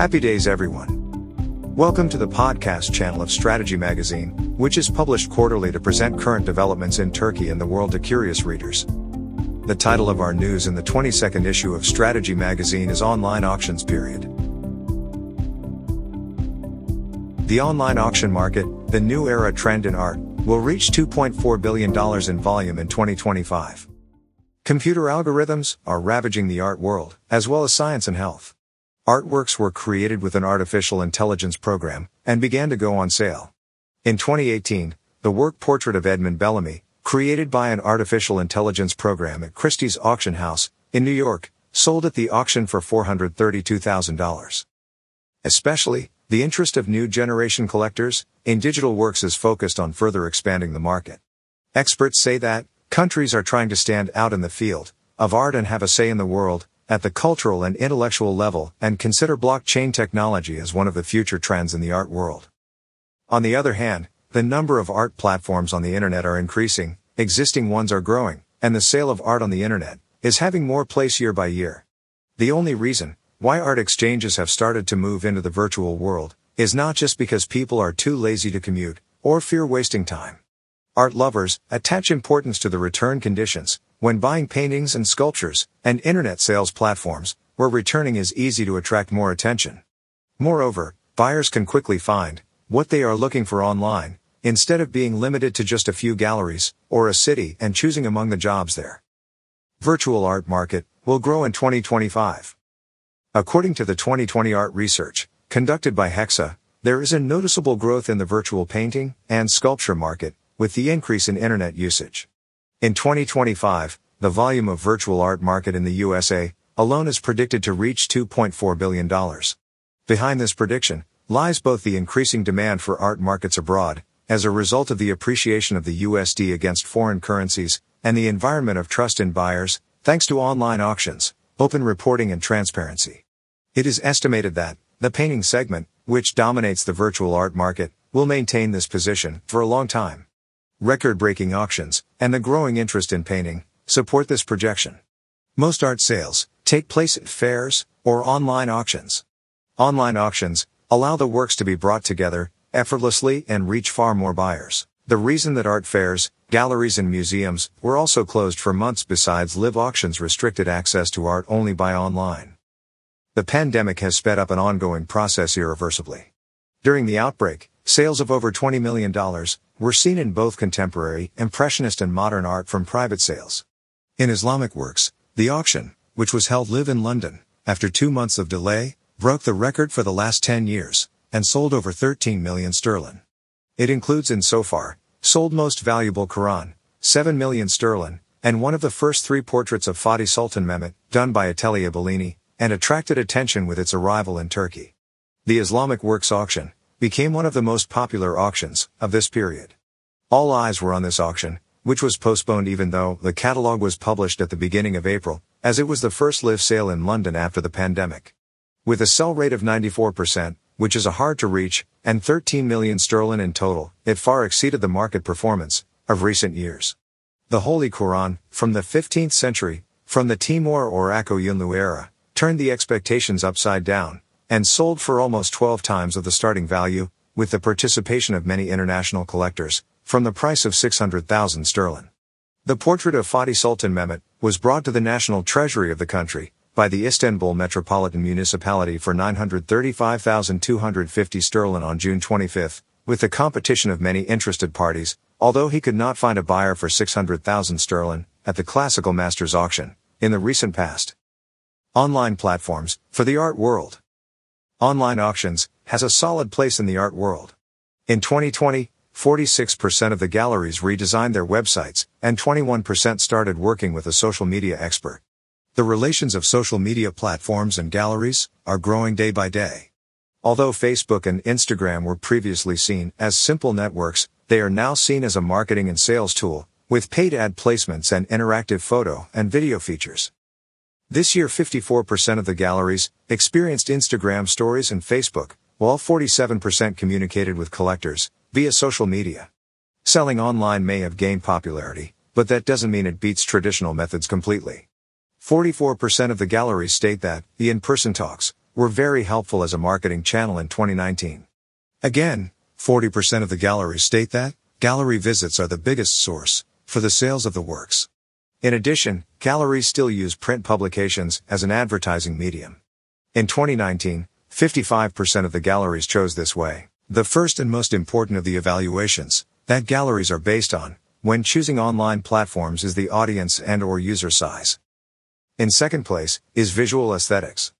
Happy days, everyone. Welcome to the podcast channel of Strategy Magazine, which is published quarterly to present current developments in Turkey and the world to curious readers. The title of our news in the 22nd issue of Strategy Magazine is Online Auctions Period. The online auction market, the new era trend in art, will reach $2.4 billion in volume in 2025. Computer algorithms are ravaging the art world, as well as science and health. Artworks were created with an artificial intelligence program and began to go on sale. In 2018, the work portrait of Edmund Bellamy, created by an artificial intelligence program at Christie's Auction House in New York, sold at the auction for $432,000. Especially, the interest of new generation collectors in digital works is focused on further expanding the market. Experts say that countries are trying to stand out in the field of art and have a say in the world at the cultural and intellectual level and consider blockchain technology as one of the future trends in the art world. On the other hand, the number of art platforms on the internet are increasing, existing ones are growing, and the sale of art on the internet is having more place year by year. The only reason why art exchanges have started to move into the virtual world is not just because people are too lazy to commute or fear wasting time. Art lovers attach importance to the return conditions when buying paintings and sculptures and internet sales platforms where returning is easy to attract more attention. Moreover, buyers can quickly find what they are looking for online instead of being limited to just a few galleries or a city and choosing among the jobs there. Virtual art market will grow in 2025. According to the 2020 art research conducted by Hexa, there is a noticeable growth in the virtual painting and sculpture market with the increase in internet usage. In 2025, the volume of virtual art market in the USA alone is predicted to reach $2.4 billion. Behind this prediction lies both the increasing demand for art markets abroad, as a result of the appreciation of the USD against foreign currencies, and the environment of trust in buyers, thanks to online auctions, open reporting and transparency. It is estimated that, the painting segment, which dominates the virtual art market, will maintain this position for a long time record-breaking auctions, and the growing interest in painting, support this projection. Most art sales take place at fairs or online auctions. Online auctions allow the works to be brought together effortlessly and reach far more buyers. The reason that art fairs, galleries and museums were also closed for months besides live auctions restricted access to art only by online. The pandemic has sped up an ongoing process irreversibly. During the outbreak, sales of over $20 million were seen in both contemporary, impressionist and modern art from private sales. In Islamic works, the auction, which was held live in London, after two months of delay, broke the record for the last 10 years, and sold over 13 million sterling. It includes in so far, sold most valuable Quran, 7 million sterling, and one of the first three portraits of Fatih Sultan Mehmet, done by Atelier Bellini, and attracted attention with its arrival in Turkey. The Islamic Works Auction, became one of the most popular auctions of this period. All eyes were on this auction, which was postponed even though the catalogue was published at the beginning of April, as it was the first live sale in London after the pandemic. With a sell rate of 94%, which is a hard to reach, and 13 million sterling in total, it far exceeded the market performance of recent years. The Holy Quran, from the 15th century, from the Timur or Akkoyunlu era, turned the expectations upside down, and sold for almost 12 times of the starting value, with the participation of many international collectors, from the price of 600,000 sterling. The portrait of Fatih Sultan Mehmet was brought to the national treasury of the country by the Istanbul Metropolitan Municipality for 935,250 sterling on June 25, with the competition of many interested parties, although he could not find a buyer for 600,000 sterling at the classical masters auction in the recent past. Online platforms for the art world. Online auctions has a solid place in the art world. In 2020, 46% of the galleries redesigned their websites, and 21% started working with a social media expert. The relations of social media platforms and galleries are growing day by day. Although Facebook and Instagram were previously seen as simple networks, they are now seen as a marketing and sales tool, with paid ad placements and interactive photo and video features. This year 54% of the galleries experienced Instagram stories and Facebook, while 47% communicated with collectors via social media. Selling online may have gained popularity, but that doesn't mean it beats traditional methods completely. 44% of the galleries state that the in-person talks were very helpful as a marketing channel in 2019. Again, 40% of the galleries state that gallery visits are the biggest source for the sales of the works. In addition, galleries still use print publications as an advertising medium. In 2019, 55% of the galleries chose this way. The first and most important of the evaluations that galleries are based on when choosing online platforms is the audience and or user size. In second place is visual aesthetics.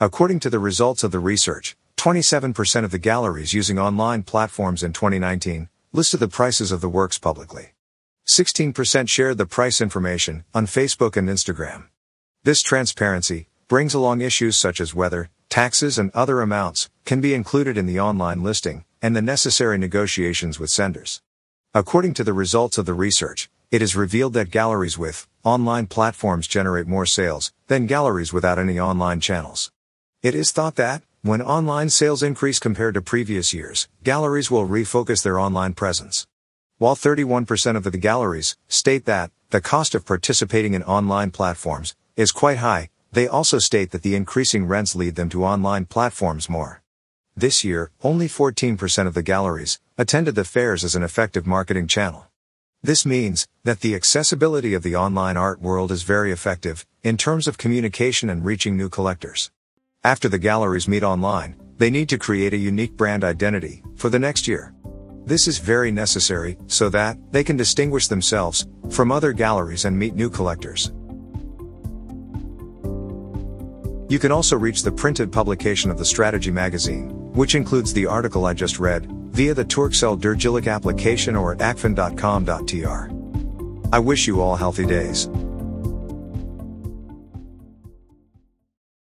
According to the results of the research, 27% of the galleries using online platforms in 2019 listed the prices of the works publicly. 16% shared the price information on Facebook and Instagram. This transparency brings along issues such as whether taxes and other amounts can be included in the online listing and the necessary negotiations with senders. According to the results of the research, it is revealed that galleries with online platforms generate more sales than galleries without any online channels. It is thought that, when online sales increase compared to previous years, galleries will refocus their online presence. While 31% of the galleries state that the cost of participating in online platforms is quite high, they also state that the increasing rents lead them to online platforms more. This year, only 14% of the galleries attended the fairs as an effective marketing channel. This means that the accessibility of the online art world is very effective in terms of communication and reaching new collectors. After the galleries meet online, they need to create a unique brand identity for the next year. This is very necessary so that they can distinguish themselves from other galleries and meet new collectors. You can also reach the printed publication of the Strategy magazine, which includes the article I just read, via the Turkcell Dergilik application or at akfen.com.tr. I wish you all healthy days.